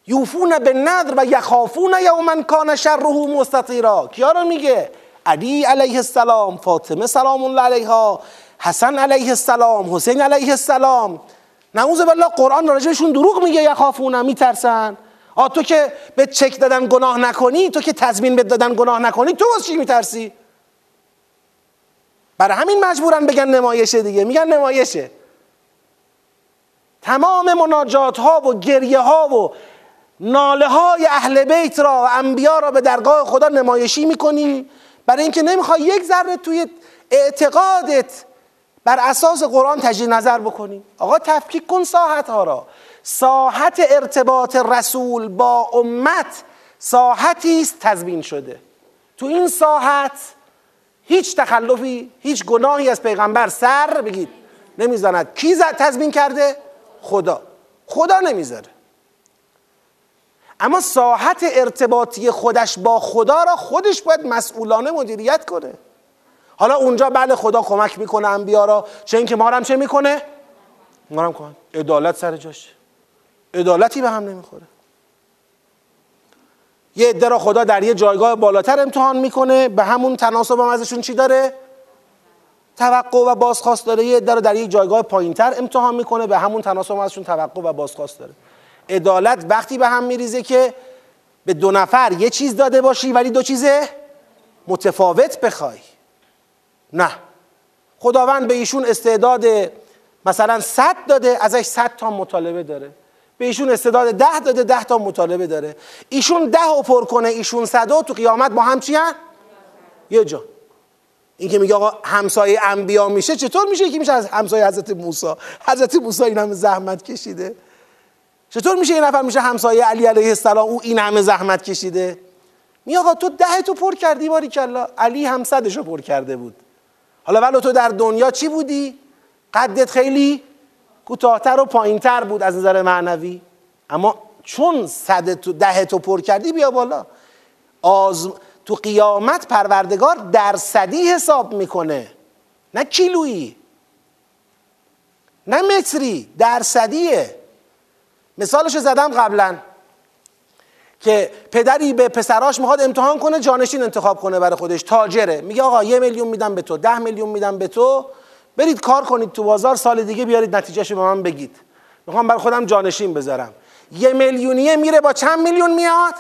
[SPEAKER 1] یوفون به ندر و یخافون یوما کان شره مستطیرا. کیا رو میگه؟ علی علیه السلام فاطمه سلام الله علیها حسن علیه السلام حسین علیه السلام. نعوذ بالله قرآن راجبشون دروغ میگه یخافون میترسن. آ تو که به چک دادن گناه نکنی تو که تضمین به دادن گناه نکنی تو واسه چی میترسی؟ برای همین مجبورن بگن نمایشه دیگه. میگن نمایشه. تمام مناجات ها و گریه ها و ناله های اهل بیت را و انبیا را به درگاه خدا نمایشی می‌کنی. برای اینکه نمی‌خوای یک ذره توی اعتقادت بر اساس قرآن تجدید نظر بکنی. آقا تفکیک کن ساحت ها را. ساحت ارتباط رسول با امت ساحتی است تضمین شده. تو این ساحت هیچ تخلفی هیچ گناهی از پیغمبر سر بگید نمی‌زند. کی تضمین کرده؟ خدا. خدا نمی‌ذاره. اما ساحت ارتباطی خودش با خدا را خودش باید مسئولانه مدیریت کنه. حالا اونجا بله خدا کمک می‌کنه انبیا را چه اینکه ما هم چه می‌کنه؟ ما هم کن عدالت سر جاشه عدالتی به هم نمی‌خوره. یه عده را خدا در یه جایگاه بالاتر امتحان می‌کنه به همون تناسب هم ازشون چی داره؟ توقع و بازخواست داره. یه عده را در یک جایگاه پایینتر امتحان می‌کنه به همون تناسب هم ازشون توقع و بازخواست داره. عدالت وقتی به هم میریزه که به دو نفر یه چیز داده باشی ولی دو چیز متفاوت بخوای. نه. خداوند به ایشون استعداد مثلا صد داده ازش صد تا مطالبه داره. به ایشون استعداد ده داده ده تا مطالبه داره. ایشون ده و پر کنه ایشون صد تو قیامت با هم چی یه جا. این که میگه آقا همسایه انبیا میشه چطور میشه که میشه از همسایه حضرت موسی؟ حضرت موسی این همه زحمت کشیده؟ چطور میشه این نفر میشه همسایه علی علیه السلام او این همه زحمت کشیده؟ می آقا تو ده تو پر کردی باری کلا علی هم صدشو پر کرده بود. حالا ولو تو در دنیا چی بودی؟ قدت خیلی کوتاهتر و پایینتر بود از نظر معنوی. اما چون صد تو ده تو پر کردی بیا بالا. آز... تو قیامت پروردگار درصدی حساب می‌کنه. نه کیلویی. نه متری. درصدیه مثالش زدم قبلا. که پدری به پسراش می‌خواد امتحان کنه جانشین انتخاب کنه برای خودش. تاجره. میگه آقا یه میلیون میدم به تو ده میلیون میدم به تو. برید کار کنید تو بازار سال دیگه بیارید نتیجهش به من بگید. می‌خوام برای خودم جانشین بذارم. یه میلیونیه میره با چند میلیون میاد؟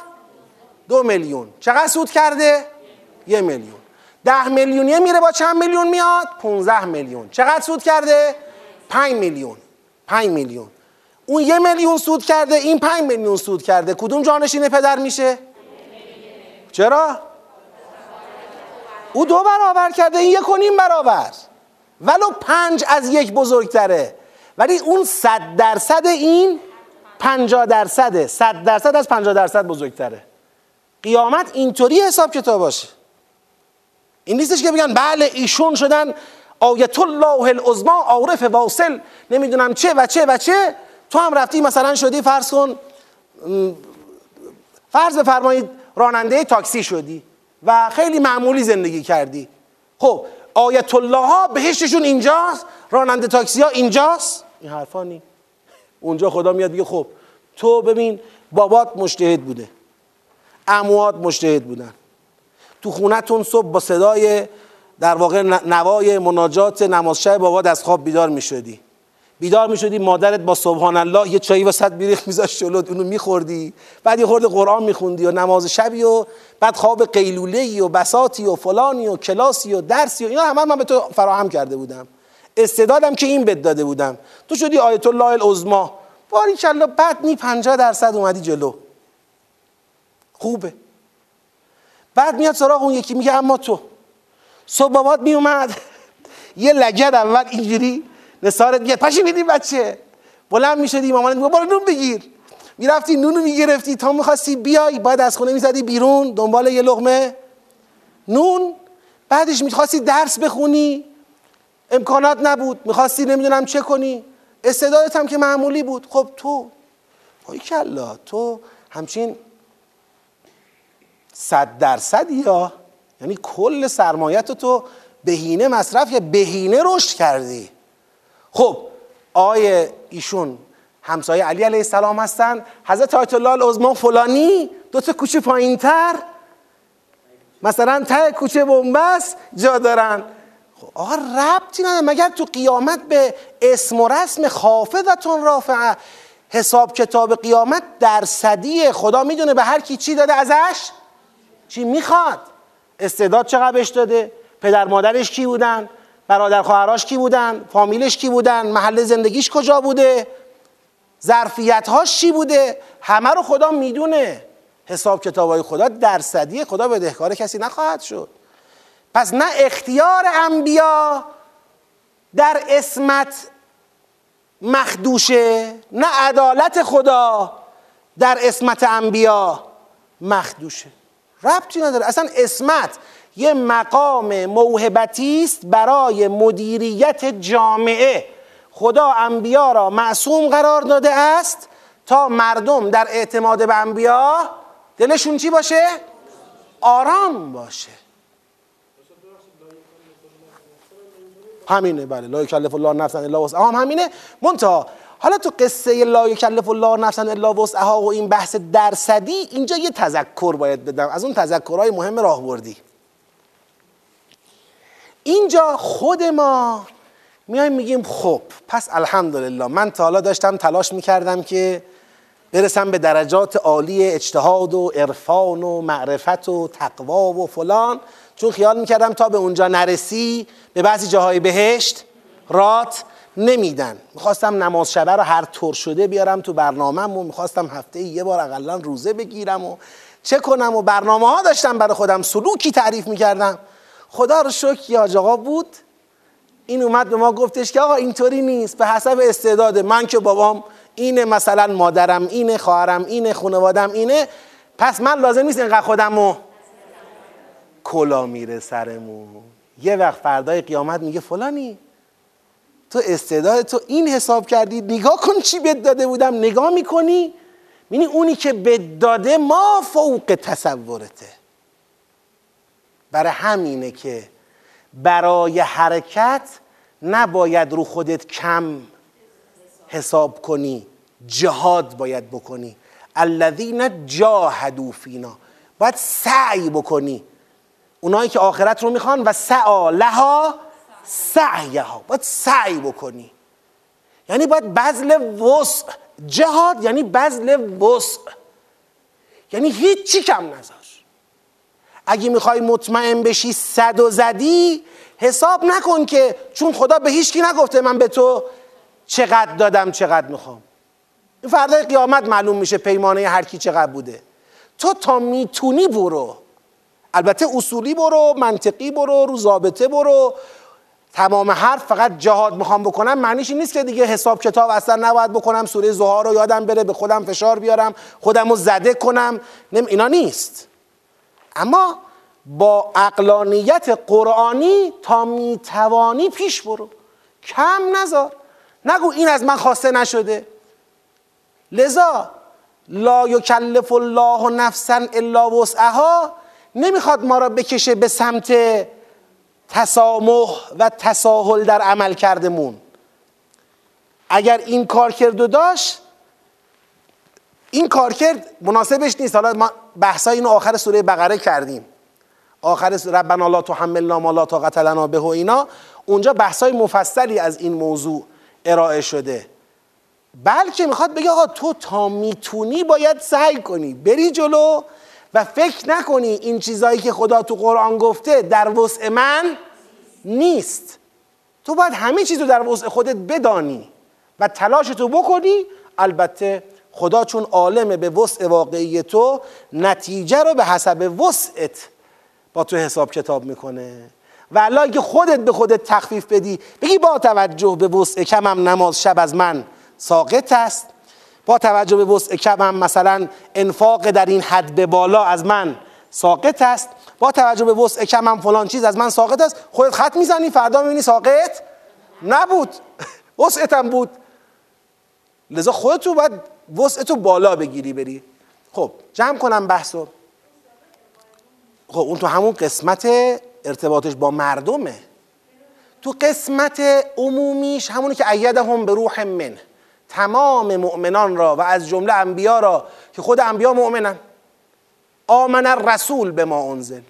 [SPEAKER 1] دو میلیون. چقدر سود کرده؟ یه میلیون. ده میلیونیه میره با چند میلیون میاد؟ 15 میلیون. چقدر سود کرده؟ 5 میلیون. 5 میلیون. اون یه میلیون سود کرده این 5 میلیون سود کرده. کدوم جانشین پدر میشه؟ چرا؟ او دو برابر کرده این یک و نیم برابر. ولو پنج از یک بزرگتره. ولی اون صد درصد این پنجاه درصده. صد درصد از پنجاه درصد بزرگتره. قیامت اینطوری حساب کتاب باشه. این نیستش که بگن بله ایشون شدن. آیت الله العظما عارف واصل. نمی‌دونم چه و چه و چه. تو هم رفتی مثلا شدی فرض کن فرض بفرمایید راننده تاکسی شدی و خیلی معمولی زندگی کردی. خب آیت الله ها بهشتشون اینجاست؟ راننده تاکسی ها اینجاست؟ این حرفا نی. اونجا خدا میاد میگه خب تو ببین بابات مجتهد بوده. اموات مجتهد بودن. تو خونتون صبح با صدای در واقع نوای مناجات نماز شب بابات از خواب بیدار می‌شدی. بیدار می‌شدی مادرت با سبحان الله یه چایی وسط بیریخ میذاشت جلوت اونو میخوردی. بعد یه خورده قرآن میخوندی و نماز شبی و بعد خواب قیلوله و بساتی و فلانی و کلاسی و درسی و اینا همه من به تو فراهم کرده بودم. استعدادم که این بد داده بودم. تو شدی آیت الله العظما باری کلا بعد نی 50 درصد اومدی جلو. خوبه. بعد میاد سراغ اون یکی میگه اما تو. صبح بابات میومد <laughs> یه لگد اول اینجوری نصارت میگه پاشی بیدی بچه. بلند می‌شدی مامانت میگه برو نون بگیر. می‌رفتی نونو می‌گرفتی. تا می‌خواستی بیای باید از خونه می‌زدی بیرون دنبال یه لغمه نون. بعدش می‌خواستی درس بخونی. امکانات نبود. می‌خواستی نمی‌دونم چه کنی. استعدادت هم که معمولی بود. خب تو پای کلا تو همچین صد درصد یا یعنی کل سرمایت تو بهینه مصرف یا بهینه رشد کردی. خب آیه ایشون همسایه علی علیه السلام هستن حضرت آیت الله العظما فلانی دو تا کوچه پایین تر مثلا ته کوچه بنبست جا دارن. خب آقا ربطی نداره. مگر تو قیامت به اسم و رسم خافضتون رافعه؟ حساب کتاب قیامت درصدی خدا می‌دونه به هر کی چی داده ازش چی می‌خواد. استعداد چقدر بهش داده؟ پدر مادرش کی بودن؟ برادر خواهراش کی بودن؟ فامیلش کی بودن؟ محل زندگیش کجا بوده؟ ظرفیت هاش چی بوده؟ همه رو خدا می‌دونه. حساب کتابای خدا درصدی خدا بدهکار کسی نخواهد شد. پس نه اختیار انبیا در اسمت مخدوشه نه عدالت خدا در اسمت انبیا مخدوشه. ربطی نداره. اصلا اسمت یه مقام موهبتی است برای مدیریت جامعه. خدا انبیا را معصوم قرار داده است تا مردم در اعتماد به انبیا دلشون چی باشه؟ آرام باشه. همینه بله. لا یکلف الله نفسا الا وسعها. هم همینه. منتها حالا تو قصه لا یکلف الله نفسا الا وسعها و این بحث درصدی اینجا یه تذکر باید بدم. از اون تذکرهای مهم راهبردی. اینجا خود ما میایم میگیم خب پس الحمدلله من تا حالا داشتم تلاش می‌کردم که برسم به درجات عالی اجتهاد و عرفان و معرفت و تقوا و فلان. چون خیال می‌کردم تا به اونجا نرسی به بعضی جاهای بهشت رات نمیدن. می‌خواستم نماز شبه رو هر طور شده بیارم تو برنامه و می‌خواستم هفته یه بار اقلا روزه بگیرم و چه کنم و برنامه ها داشتم برای خودم. سلوکی تعریف می‌کردم. خدا رو شکر یا آقا بود. این اومد به ما گفتش که آقا اینطوری نیست به حسب استعداد من که بابام اینه مثلا مادرم اینه خواهرم اینه خانوادم اینه. پس من لازم نیست اینقدر خودم رو کلا میره سرمون. یه وقت فردای قیامت میگه فلانی تو استعداد تو این حساب کردی نگاه کن چی بد داده بودم نگاه می‌کنی؟ می‌بینی اونی که بد داده ما فوق تصورته. برای همینه که برای حرکت نباید رو خودت کم حساب کنی جهاد باید بکنی. الذین جاهدوا فینا. باید سعی بکنی. اونایی که آخرت رو می‌خوان و سعا لها سعیها. باید سعی بکنی. یعنی باید بذل وسع. جهاد یعنی بذل وسع. یعنی هیچی کم نذار. اگه می‌خوای مطمئن بشی صد و زدی حساب نکن که چون خدا به هیچ کی نگفته من به تو چقدر دادم چقدر می‌خوام. این فردای قیامت معلوم میشه پیمانه هر کی چقدر بوده. تو تا می‌تونی برو. البته اصولی برو منطقی برو رو ضابطه برو. تمام حرف فقط جهاد می‌خوام بکنم معنیش این نیست که دیگه حساب کتاب اصلا نباید بکنم سوره زهار رو یادم بره به خودم فشار بیارم خودم رو زده کنم. نم اینا نیست. اما با اقلانیت قرآنی تا می‌توانی پیش برو. کم نذار. نگو این از من خواسته نشده. لذا لا یکلف الله نفسا الا وسعها نمی‌خواد ما را بکشه به سمت تسامح و تساهل در عمل کردمون. اگر این کار کرد و داشت این کار کرد مناسبش نیست. حالا ما بحثای اینو آخر سوره بقره کردیم. آخر ربنا لا تحملنا ما لا طاقت لنا به اینا. اونجا بحثای مفصلی از این موضوع ارائه شده. بلکه می‌خواد بگه آقا تو تا می‌تونی باید سعی کنی. بری جلو و فکر نکنی این چیزایی که خدا تو قرآن گفته در وسع من نیست. تو باید همه چیز رو در وسع خودت بدانی و تلاش تو بکنی. البته خدا چون عالم به وسع واقعی تو نتیجه رو به حسب وسعت با تو حساب کتاب می‌کنه. و الله که خودت به خودت تخفیف بدی بگی با توجه به وسع کمم نماز شب از من ساقط است. با توجه به وسع کمم مثلا انفاق در این حد به بالا از من ساقط است. با توجه به وسع کمم فلان چیز از من ساقط است. خودت خط می‌زنی فردا می‌بینی ساقط نبود. <laughs> وسعتم بود. لذا خودتو باید وسعتو بالا بگیری بری. خب جمع کنم بحثو. خب اون تو همون قسمت ارتباطش با مردمه. تو قسمت عمومیش همونی که ایدهم به روح من. تمام مؤمنان را و از جمله انبیا را که خود انبیا مؤمنن. آمن الرسول به ما انزل.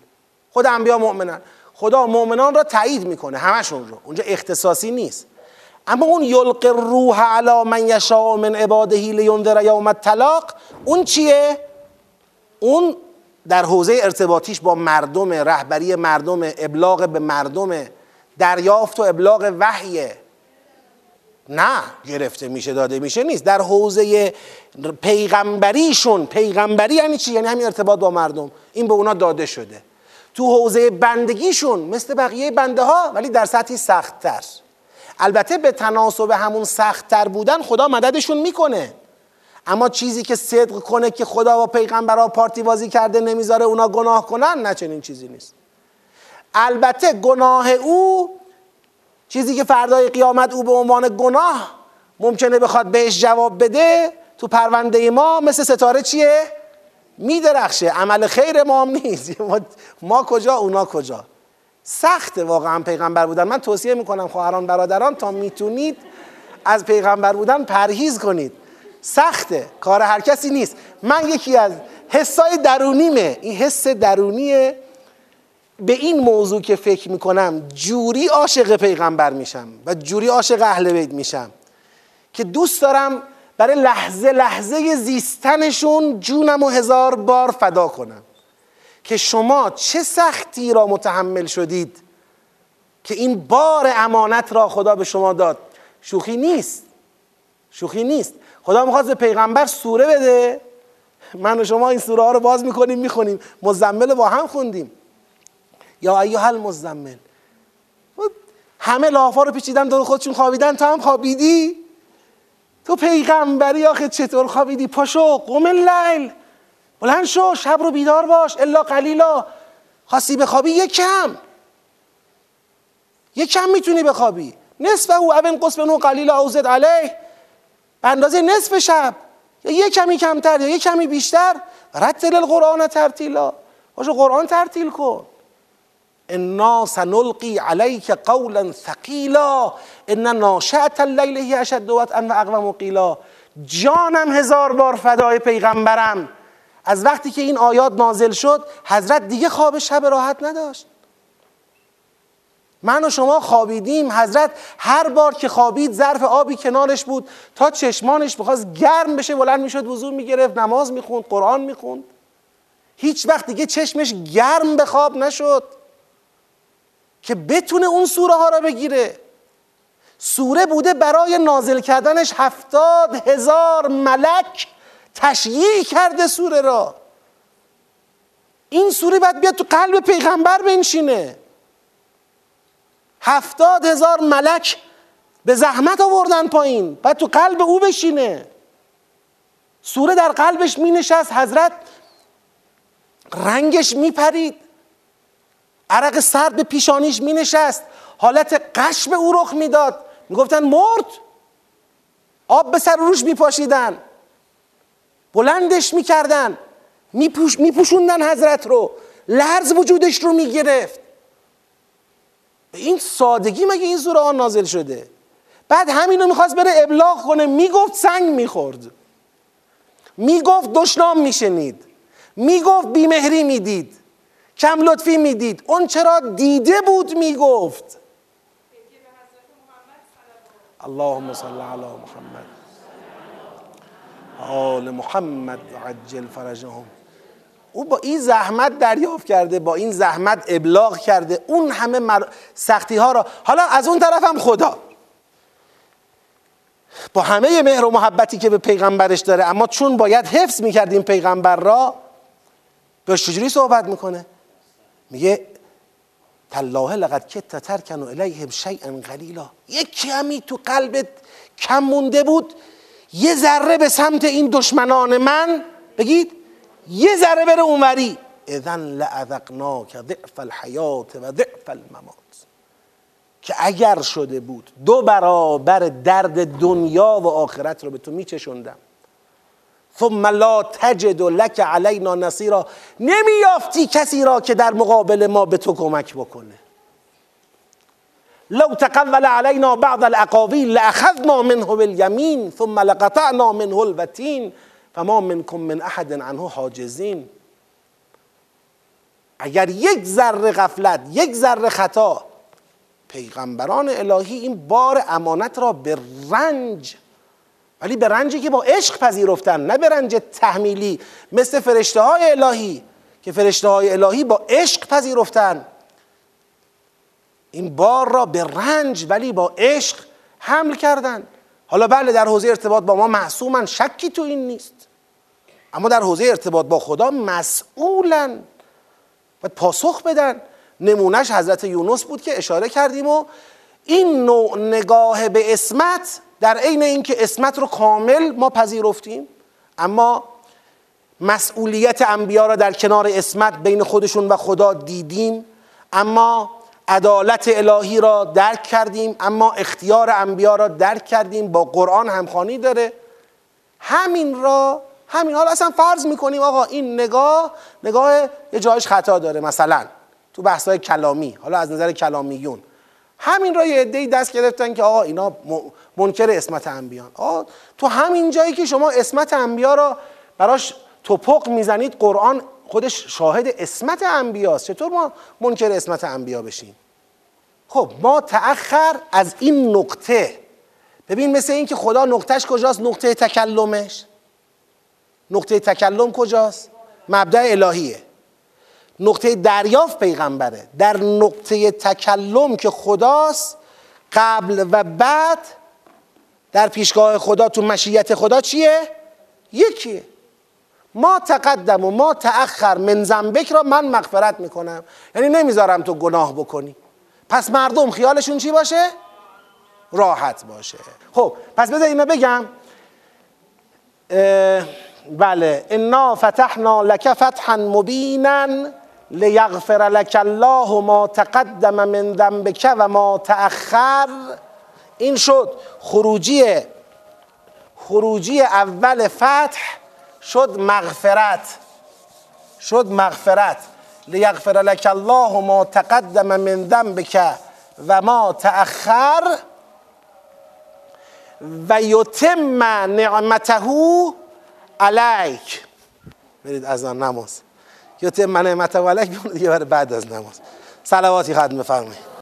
[SPEAKER 1] خود انبیا مؤمنن. خدا مؤمنان را تایید می‌کنه همشون رو. اونجا اختصاصی نیست. اما اون یلق روح علی من یشاء من عباده لینذر یوم الطلاق اون چیه؟ اون در حوزه ارتباطیش با مردم رهبری مردم ابلاغ به مردم دریافت و ابلاغ وحیه. نه گرفته میشه داده میشه نیست. در حوزه پیغمبریشون پیغمبری یعنی چی؟ یعنی همین ارتباط با مردم. این به اونا داده شده. تو حوزه بندگیشون مثل بقیه بنده ها ولی در سطحی سختتر. البته به تناسب همون سختتر بودن خدا مددشون می‌کنه. اما چیزی که صدق کنه که خدا و پیغمبرها پارتی بازی کرده نمی‌ذاره اونا گناه کنن نه چنین چیزی نیست. البته گناه او چیزی که فردای قیامت او به عنوان گناه ممکنه بخواد بهش جواب بده تو پرونده ما مثل ستاره چیه؟ میدرخشه. عمل خیر ما هم نیست. <laughs> ما کجا اونا کجا؟ سخت واقعا پیغمبر بودن. من توصیه می‌کنم خواهران برادران تا می‌تونید از پیغمبر بودن پرهیز کنید. سخته کار هر کسی نیست. من یکی از حسای درونیمه. این حس درونیه. به این موضوع که فکر می‌کنم جوری عاشق پیغمبر میشم و جوری عاشق اهل بیت میشم که دوست دارم برای لحظه لحظه زیستنشون جونم و هزار بار فدا کنم. که شما چه سختی را متحمل شدید که این بار امانت را خدا به شما داد. شوخی نیست. شوخی نیست. خدا می‌خواست به پیغمبر سوره بده. من و شما این سوره ها رو باز می‌کنیم می‌خونیم. مزمل با هم خوندیم. یا ایها المزمل. همه لافا رو پیچیدن دور خودشون خوابیدن. تو هم خوابیدی؟ تو پیغمبری آخه چطور خوابیدی؟ پاشو قوم اللیل. بلند شو شب رو بیدار باش. الا قلیلا. خواستی بخوابی یک کم. یک کم می‌تونی بخوابی. نصف او اون قصب نو قلیلا اوزد علیه. به اندازه نصف شب. یا یه کمی کمتر یا یه کمی بیشتر. رتل القرآن ترتیلا. باشو قرآن ترتیل کن. انا سنلقی علیک قولا ثقیلا. ان ناشعت اللیل هی اشد وطئا و اقوم قیلا. جانم هزار بار فدای پیغمبرم. از وقتی که این آیات نازل شد حضرت دیگه خواب شب راحت نداشت. من و شما خوابیدیم حضرت هر بار که خوابید ظرف آبی کنارش بود تا چشمانش بخواست گرم بشه بلند می‌شد وضو می‌گرفت نماز می‌خوند قرآن می‌خوند. هیچ وقت دیگه چشمش گرم به خواب نشد که بتونه اون سوره ها را بگیره. سوره بوده برای نازل کردنش هفتاد هزار ملک تشییع کرده سوره را. این سوره باید بیاد تو قلب پیغمبر بنشینه. هفتاد هزار ملک به زحمت آوردن پایین. باید تو قلب او بشینه. سوره در قلبش می نشست حضرت رنگش می پرید عرق سرد به پیشانیش می نشست حالت قش به او رخ می‌داد. می‌گفتن مرد. آب به سر روش میپاشیدن. بلندش می‌کردن. میپوش میپوشوندن حضرت رو. لرز وجودش رو می‌گرفت. به این سادگی مگه این سوره آن نازل شده؟ بعد همینو می‌خواست بره ابلاغ کنه. می‌گفت سنگ می‌خورد. می‌گفت دشنام میشنید. می‌گفت بیمهری می‌دید. کم لطفی می‌دید. اون چرا دیده بود می‌گفت. اللهم صل علی محمد. آل محمد عجل فرجهم. او با این زحمت دریافت کرده با این زحمت ابلاغ کرده. اون همه مر... سختی ها را حالا از اون طرف هم خدا. با همه مهر و محبتی که به پیغمبرش داره اما چون باید حفظ می‌کرد این پیغمبر را به چجوری صحبت می‌کنه؟ میگه تالله لقد کت ترکن الیهم شیئا قلیلا. یک کمی تو قلبت کم مونده بود. یه ذره به سمت این دشمنان من بگید یه ذره بره اونوری. اذن لعذقناک ضعف الحیات و ضعف الممات. که اگر شده بود دو برابر درد دنیا و آخرت رو به تو میچشوندم ثم لا تجد لك علینا نصیرا. نمیافتی کسی را که در مقابل ما به تو کمک بکنه. لو تقول علینا بعض الاقاویل لاخذنا منه بالیمین ثم لقطعنا منه الوتین فما منکم من احد عنه حاجزین اگر یک ذره غفلت یک ذره خطا پیغمبران الهی این بار امانت را به رنج ولی به رنجی که با عشق پذیرفتن نه به رنج تحمیلی مثل فرشته های الهی که فرشته های الهی با عشق پذیرفتن. این بار را به رنج ولی با عشق حمل کردن. حالا بله در حوزه ارتباط با ما معصومن شکی تو این نیست. اما در حوزه ارتباط با خدا مسئولن. و پاسخ بدن. نمونهش حضرت یونس بود که اشاره کردیم و این نوع نگاه به اسمت در عین اینکه اسمت رو کامل ما پذیرفتیم اما مسئولیت انبیا را در کنار اسمت بین خودشون و خدا دیدیم اما عدالت الهی را درک کردیم اما اختیار انبیا را درک کردیم با قرآن همخوانی داره. همین را همین حالا اصلا فرض می‌کنیم آقا این نگاه نگاه یه جایش خطا داره. مثلا تو بحثای کلامی حالا از نظر کلامیون همین را یه عده‌ای دست گرفتن که آقا اینا منکر اسمت انبیان. آقا تو همین جایی که شما اسمت انبیا را براش توپق می‌زنید قرآن خودش شاهد اسمت انبیاست. چطور ما منکر اسمت انبیا بشیم؟ خب ما تأخر از این نقطه. ببین مثل این که خدا نقطهش کجاست؟ نقطه تکلمش. نقطه تکلم کجاست؟ مبدع الهیه. نقطه دریافت پیغمبره. در نقطه تکلم که خداست قبل و بعد در پیشگاه خدا تو مشیت خدا چیه؟ یکیه. ما تقدم و ما تأخر من زنبک را من مغفرت می‌کنم. یعنی نمی‌ذارم تو گناه بکنی. پس مردم خیالشون چی باشه؟ راحت باشه. خب پس بذار اینو بگم. بله. انا فتحنا لك فتحا مبینا لیغفر لك الله ما تقدم من ذنبك و ما تأخر. این شد. خروجی خروجی اول فتح شد مغفرت. شد مغفرت. لیغفر لك الله ما تقدم من ذنبك و ما تأخر و یتم نعمته علیک. برید از نماز. یتم نعمته علیک دیگه بعد از نماز. صلواتی ختم بفرمایید